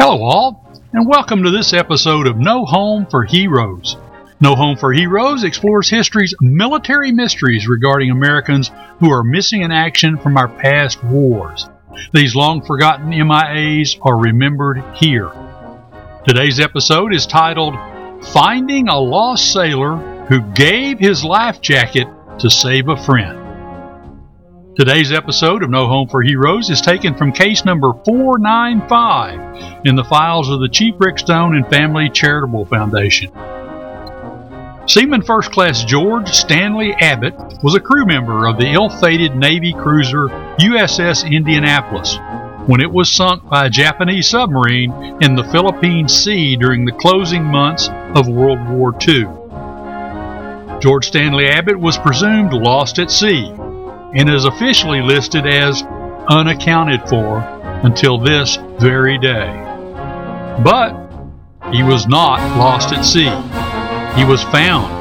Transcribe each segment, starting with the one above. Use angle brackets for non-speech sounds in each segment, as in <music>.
Hello, all, and welcome to this episode of No Home for Heroes. No Home for Heroes explores history's military mysteries regarding Americans who are missing in action from our past wars. These long forgotten MIAs are remembered here. Today's episode is titled Finding a Lost Sailor Who Gave His Life Jacket to Save a Friend. Today's episode of No Home for Heroes is taken from case number 495 in the files of the Chief Rick Stone and Family Charitable Foundation. Seaman First Class George Stanley Abbott was a crew member of the ill fated Navy cruiser USS Indianapolis when it was sunk by a Japanese submarine in the Philippine Sea during the closing months of World War II. George Stanley Abbott was presumed lost at sea and is officially listed as unaccounted for until this very day. But he was not lost at sea. He was found.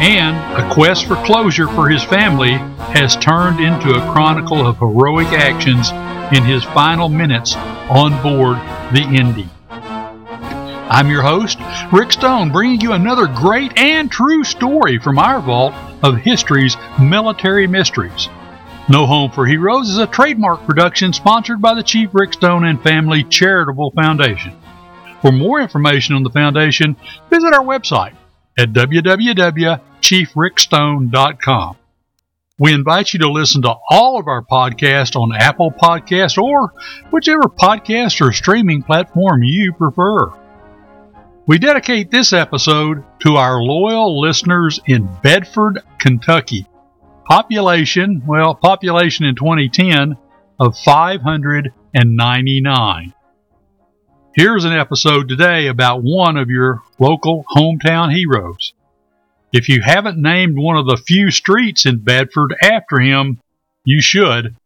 And a quest for closure for his family has turned into a chronicle of heroic actions in his final minutes on board the Indy. I'm your host, Rick Stone, bringing you another great and true story from our vault of history's military mysteries. No Home for Heroes is a trademark production sponsored by the Chief Rick Stone and Family Charitable Foundation. For more information on the foundation, visit our website at www.chiefrickstone.com. We invite you to listen to all of our podcasts on Apple Podcasts or whichever podcast or streaming platform you prefer. We dedicate this episode to our loyal listeners in Bedford, Kentucky. Population, well, population in 2010 of 599. Here's an episode today about one of your local hometown heroes. If you haven't named one of the few streets in Bedford after him, you should,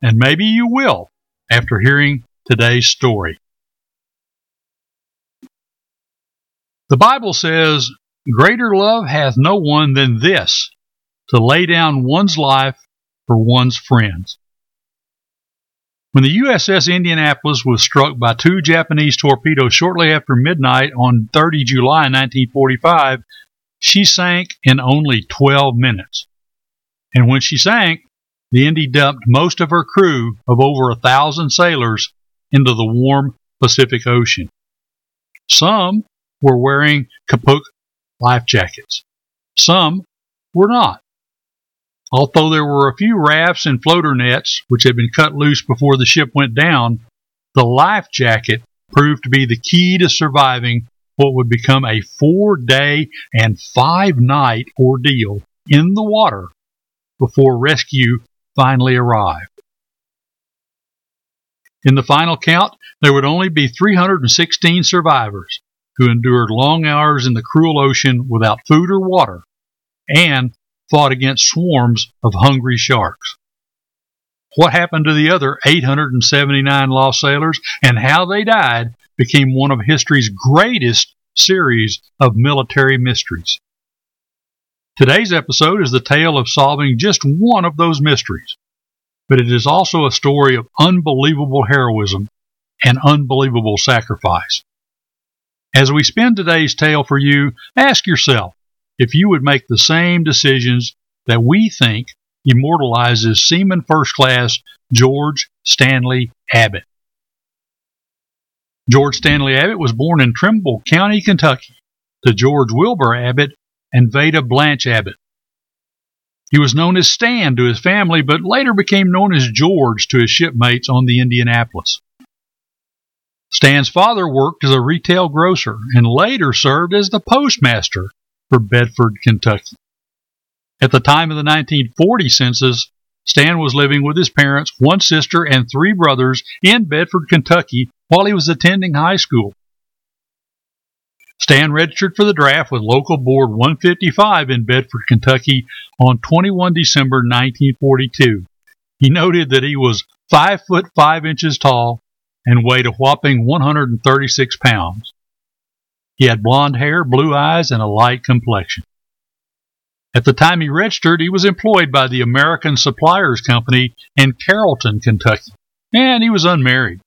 and maybe you will after hearing today's story. The Bible says, Greater love hath no one than this, to lay down one's life for one's friends. When the USS Indianapolis was struck by two Japanese torpedoes shortly after midnight on 30 July 1945, she sank in only 12 minutes. And when she sank, the Indy dumped most of her crew of over a thousand sailors into the warm Pacific Ocean. Some were wearing kapok life jackets. Some were not. Although there were a few rafts and floater nets which had been cut loose before the ship went down, the life jacket proved to be the key to surviving what would become a four day and five night ordeal in the water before rescue finally arrived. In the final count, there would only be 316 survivors, who endured long hours in the cruel ocean without food or water and fought against swarms of hungry sharks. What happened to the other 879 lost sailors and how they died became one of history's greatest series of military mysteries. Today's episode is the tale of solving just one of those mysteries, but it is also a story of unbelievable heroism and unbelievable sacrifice. As we spin today's tale for you, ask yourself if you would make the same decisions that we think immortalizes Seaman First Class George Stanley Abbott. George Stanley Abbott was born in Trimble County, Kentucky, to George Wilbur Abbott and Veda Blanche Abbott. He was known as Stan to his family, but later became known as George to his shipmates on the Indianapolis. Stan's father worked as a retail grocer and later served as the postmaster for Bedford, Kentucky. At the time of the 1940 census, Stan was living with his parents, one sister, and three brothers in Bedford, Kentucky while he was attending high school. Stan registered for the draft with local board 155 in Bedford, Kentucky on 21 December 1942. He noted that he was 5 foot 5 inches tall and weighed a whopping 136 pounds. He had blond hair, blue eyes, and a light complexion. At the time he registered, he was employed by the American Suppliers Company in Carrollton, Kentucky, and he was unmarried.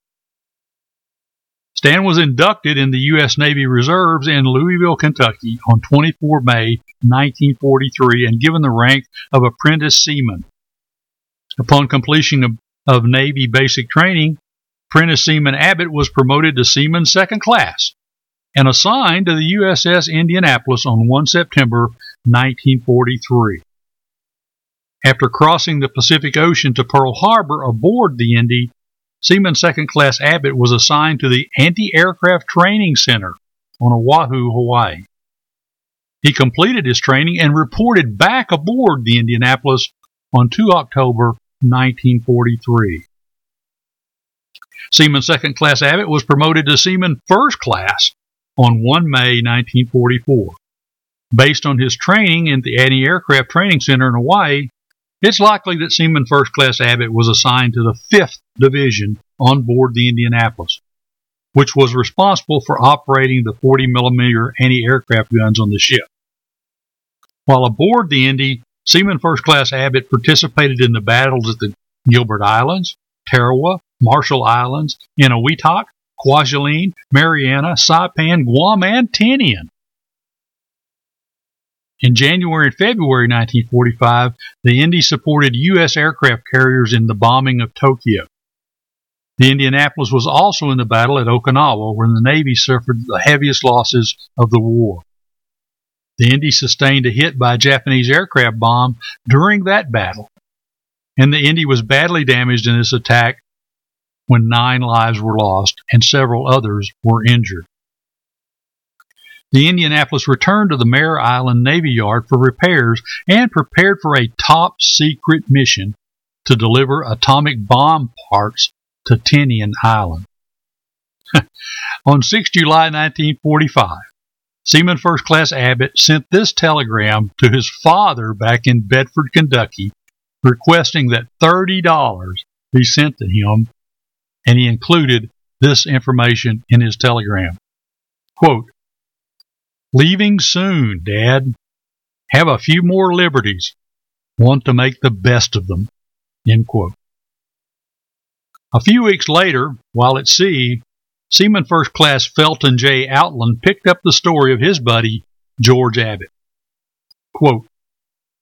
Stan was inducted in the U.S. Navy Reserves in Louisville, Kentucky on 24 May 1943 and given the rank of apprentice seaman. Upon completion of, of Navy basic training, apprentice seaman Abbott was promoted to seaman second class and assigned to the USS Indianapolis on 1 September 1943. After crossing the Pacific Ocean to Pearl Harbor aboard the Indy, Seaman Second Class Abbott was assigned to the Anti Aircraft Training Center on Oahu, Hawaii. He completed his training and reported back aboard the Indianapolis on 2 October 1943. Seaman Second Class Abbott was promoted to Seaman First Class on 1 May 1944. Based on his training in the Anti Aircraft Training Center in Hawaii, it's likely that Seaman First Class Abbott was assigned to the 5th Division on board the Indianapolis, which was responsible for operating the 40 millimeter anti aircraft guns on the ship. While aboard the Indy, Seaman First Class Abbott participated in the battles at the Gilbert Islands, Tarawa, Marshall Islands, Eniwetok, Kwajalein, Mariana, Saipan, Guam, and Tinian. In January and February 1945, the Indy supported U.S. aircraft carriers in the bombing of Tokyo. The Indianapolis was also in the battle at Okinawa, where the Navy suffered the heaviest losses of the war. The Indy sustained a hit by a Japanese aircraft bomb during that battle, and the Indy was badly damaged in this attack when nine lives were lost and several others were injured the Indianapolis returned to the Mare Island Navy Yard for repairs and prepared for a top secret mission to deliver atomic bomb parts to Tinian Island. <laughs> On 6 July 1945, Seaman First Class Abbott sent this telegram to his father back in Bedford, Kentucky, requesting that $30 be sent to him, and he included this information in his telegram. Quote, Leaving soon, Dad. Have a few more liberties. Want to make the best of them. End quote. A few weeks later, while at sea, Seaman First Class Felton J. Outland picked up the story of his buddy, George Abbott. Quote,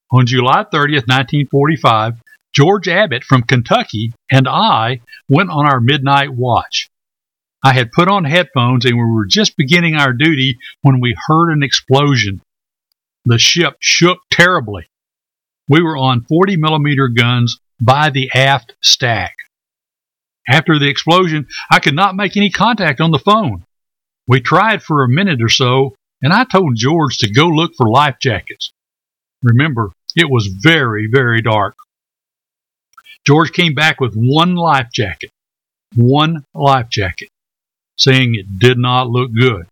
on July 30, 1945, George Abbott from Kentucky and I went on our midnight watch. I had put on headphones and we were just beginning our duty when we heard an explosion. The ship shook terribly. We were on 40 millimeter guns by the aft stack. After the explosion, I could not make any contact on the phone. We tried for a minute or so, and I told George to go look for life jackets. Remember, it was very, very dark. George came back with one life jacket. One life jacket saying it did not look good.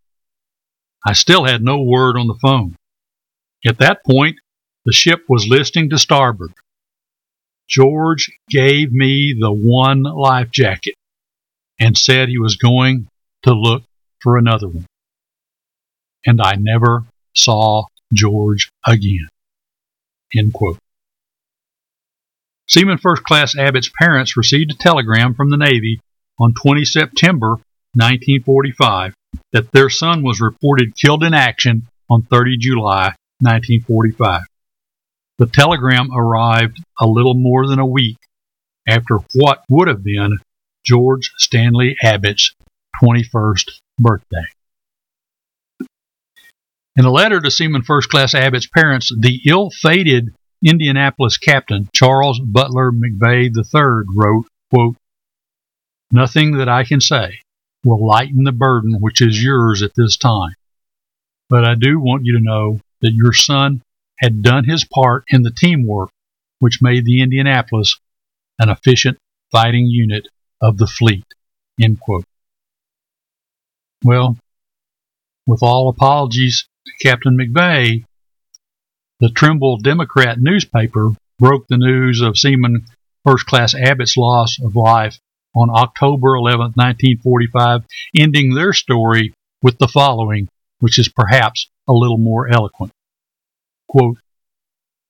I still had no word on the phone. At that point, the ship was listing to starboard. George gave me the one life jacket and said he was going to look for another one. And I never saw George again. End quote. Seaman First Class Abbott's parents received a telegram from the Navy on 20 September 1945 that their son was reported killed in action on 30 July 1945. The telegram arrived a little more than a week after what would have been George Stanley Abbott's 21st birthday. In a letter to Seaman First Class Abbott's parents, the ill fated Indianapolis captain Charles Butler McVay III wrote, quote, Nothing that I can say will lighten the burden which is yours at this time. But I do want you to know that your son had done his part in the teamwork which made the Indianapolis an efficient fighting unit of the fleet. Well, with all apologies to Captain McVay, the Trimble Democrat newspaper broke the news of Seaman First Class Abbott's loss of life on October 11, 1945, ending their story with the following, which is perhaps a little more eloquent. Quote,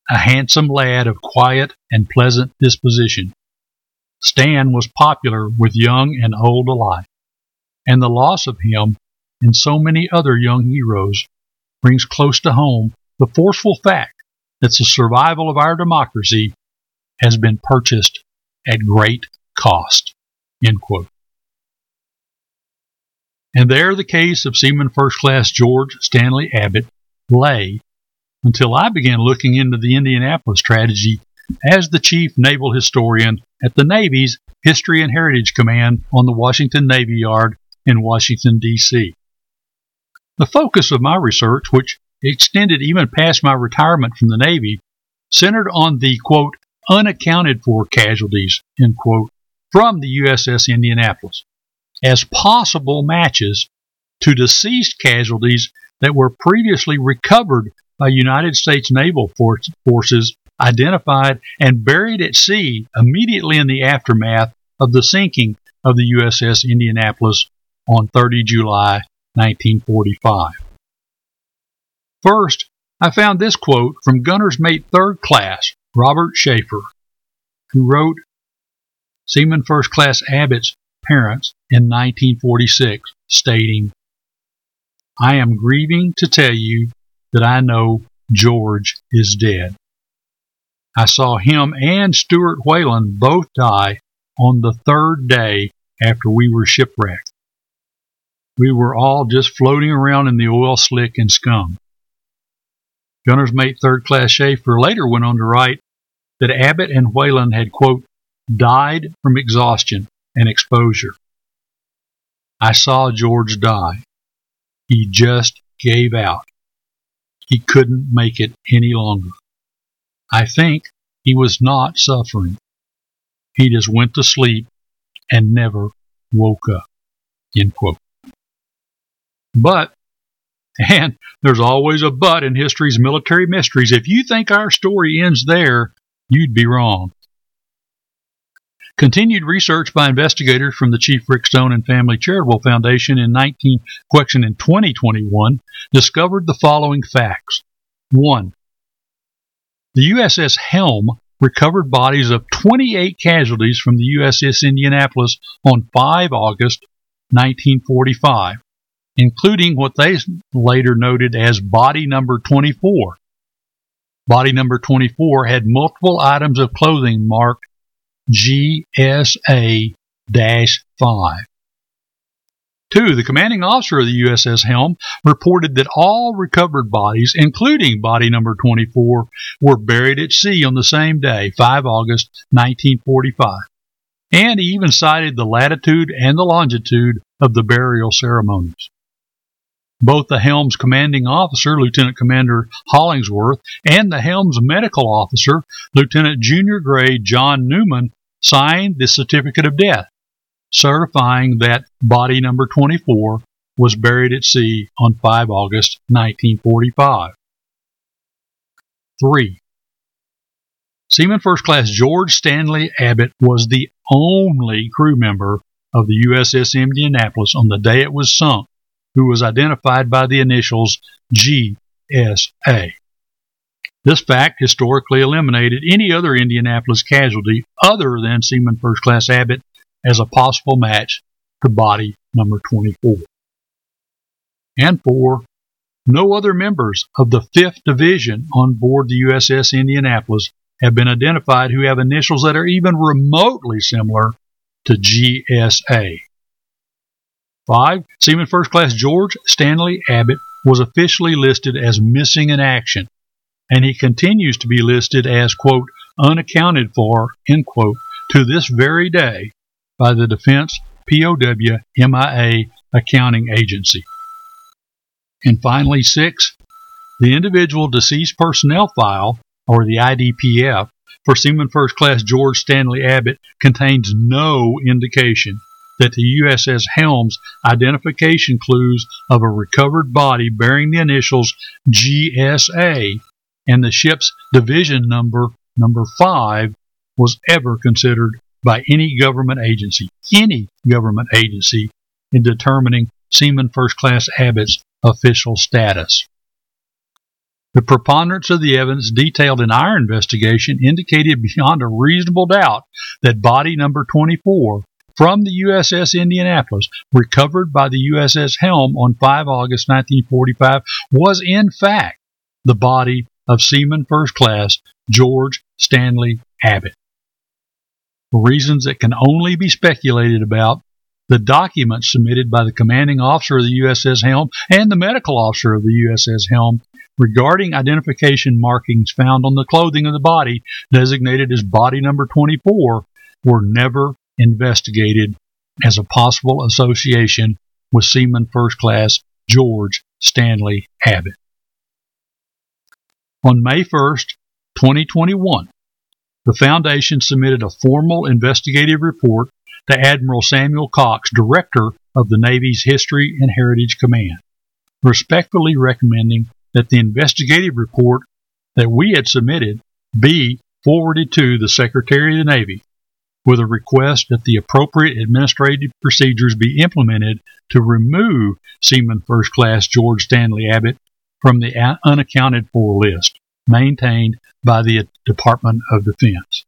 a handsome lad of quiet and pleasant disposition. Stan was popular with young and old alike, and the loss of him and so many other young heroes brings close to home the forceful fact that the survival of our democracy has been purchased at great cost. End quote. And there the case of Seaman First Class George Stanley Abbott lay until I began looking into the Indianapolis tragedy as the chief naval historian at the Navy's History and Heritage Command on the Washington Navy Yard in Washington, D.C. The focus of my research, which extended even past my retirement from the Navy, centered on the quote, unaccounted for casualties, end quote, from the USS Indianapolis as possible matches to deceased casualties that were previously recovered by United States naval forces identified and buried at sea immediately in the aftermath of the sinking of the USS Indianapolis on 30 July 1945. First, I found this quote from Gunner's Mate Third Class, Robert Schaefer, who wrote Seaman First Class Abbott's parents in 1946, stating, I am grieving to tell you that I know George is dead. I saw him and Stuart Whalen both die on the third day after we were shipwrecked. We were all just floating around in the oil slick and scum. Gunner's mate third class Schaefer later went on to write that Abbott and Whalen had, quote, died from exhaustion and exposure. I saw George die. He just gave out. He couldn't make it any longer. I think he was not suffering. He just went to sleep and never woke up. End quote. But, and there's always a but in history's military mysteries, if you think our story ends there, you'd be wrong. Continued research by investigators from the Chief Rick Stone and Family Charitable Foundation in 19 question in 2021 discovered the following facts. 1. The USS Helm recovered bodies of 28 casualties from the USS Indianapolis on 5 August 1945, including what they later noted as body number 24. Body number 24 had multiple items of clothing marked GSA 5. Two, the commanding officer of the USS Helm reported that all recovered bodies, including body number 24, were buried at sea on the same day, 5 August 1945. And he even cited the latitude and the longitude of the burial ceremonies. Both the Helm's commanding officer, Lieutenant Commander Hollingsworth, and the Helm's medical officer, Lieutenant Junior Grade John Newman, signed the certificate of death, certifying that body number 24 was buried at sea on 5 August 1945. 3. Seaman First Class George Stanley Abbott was the only crew member of the USS Indianapolis on the day it was sunk who was identified by the initials GSA. This fact historically eliminated any other Indianapolis casualty other than Seaman First Class Abbott as a possible match to body number 24. And four, no other members of the 5th Division on board the USS Indianapolis have been identified who have initials that are even remotely similar to GSA. 5. Seaman First Class George Stanley Abbott was officially listed as missing in action and he continues to be listed as, quote, unaccounted for, end quote, to this very day by the Defense POW MIA Accounting Agency. And finally, six, the individual deceased personnel file, or the IDPF, for Seaman First Class George Stanley Abbott contains no indication that the USS Helms identification clues of a recovered body bearing the initials GSA and the ship's division number, number five, was ever considered by any government agency, any government agency, in determining Seaman First Class Abbott's official status. The preponderance of the evidence detailed in our investigation indicated beyond a reasonable doubt that body number 24 from the USS Indianapolis, recovered by the USS Helm on 5 August 1945, was in fact the body of Seaman First Class George Stanley Abbott. For reasons that can only be speculated about, the documents submitted by the commanding officer of the USS Helm and the medical officer of the USS Helm regarding identification markings found on the clothing of the body designated as body number 24 were never investigated as a possible association with Seaman First Class George Stanley Abbott. On May 1, 2021, the Foundation submitted a formal investigative report to Admiral Samuel Cox, Director of the Navy's History and Heritage Command, respectfully recommending that the investigative report that we had submitted be forwarded to the Secretary of the Navy with a request that the appropriate administrative procedures be implemented to remove Seaman First Class George Stanley Abbott from the unaccounted for list maintained by the Department of Defense.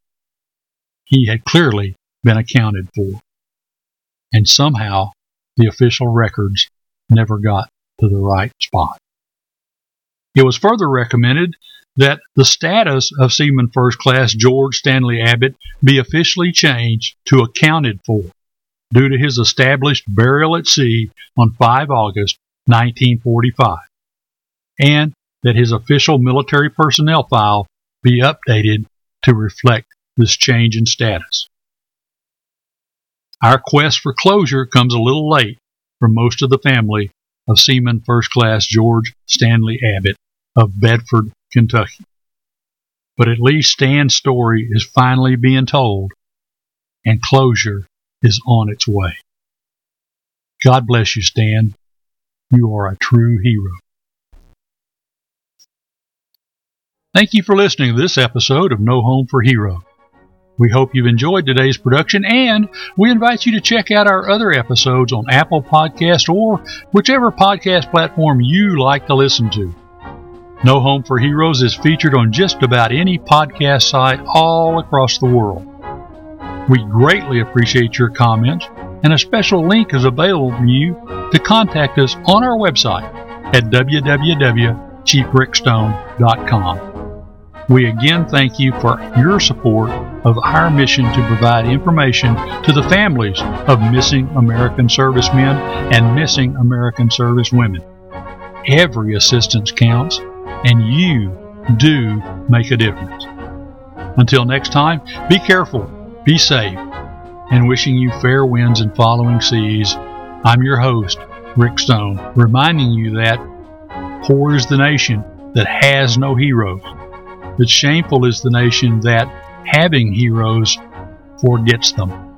He had clearly been accounted for, and somehow the official records never got to the right spot. It was further recommended that the status of Seaman First Class George Stanley Abbott be officially changed to accounted for due to his established burial at sea on 5 August 1945, and that his official military personnel file be updated to reflect this change in status. Our quest for closure comes a little late for most of the family of Seaman First Class George Stanley Abbott of Bedford, Kentucky. But at least Stan's story is finally being told, and closure is on its way. God bless you, Stan. You are a true hero. Thank you for listening to this episode of No Home for Hero. We hope you've enjoyed today's production, and we invite you to check out our other episodes on Apple Podcast or whichever podcast platform you like to listen to. No Home for Heroes is featured on just about any podcast site all across the world. We greatly appreciate your comments, and a special link is available for you to contact us on our website at www.chiefrickstone.com. We again thank you for your support of our mission to provide information to the families of missing American servicemen and missing American servicewomen. Every assistance counts and you do make a difference. Until next time, be careful, be safe, and wishing you fair winds and following seas, I'm your host, Rick Stone, reminding you that poor is the nation that has no heroes, but shameful is the nation that, having heroes, forgets them.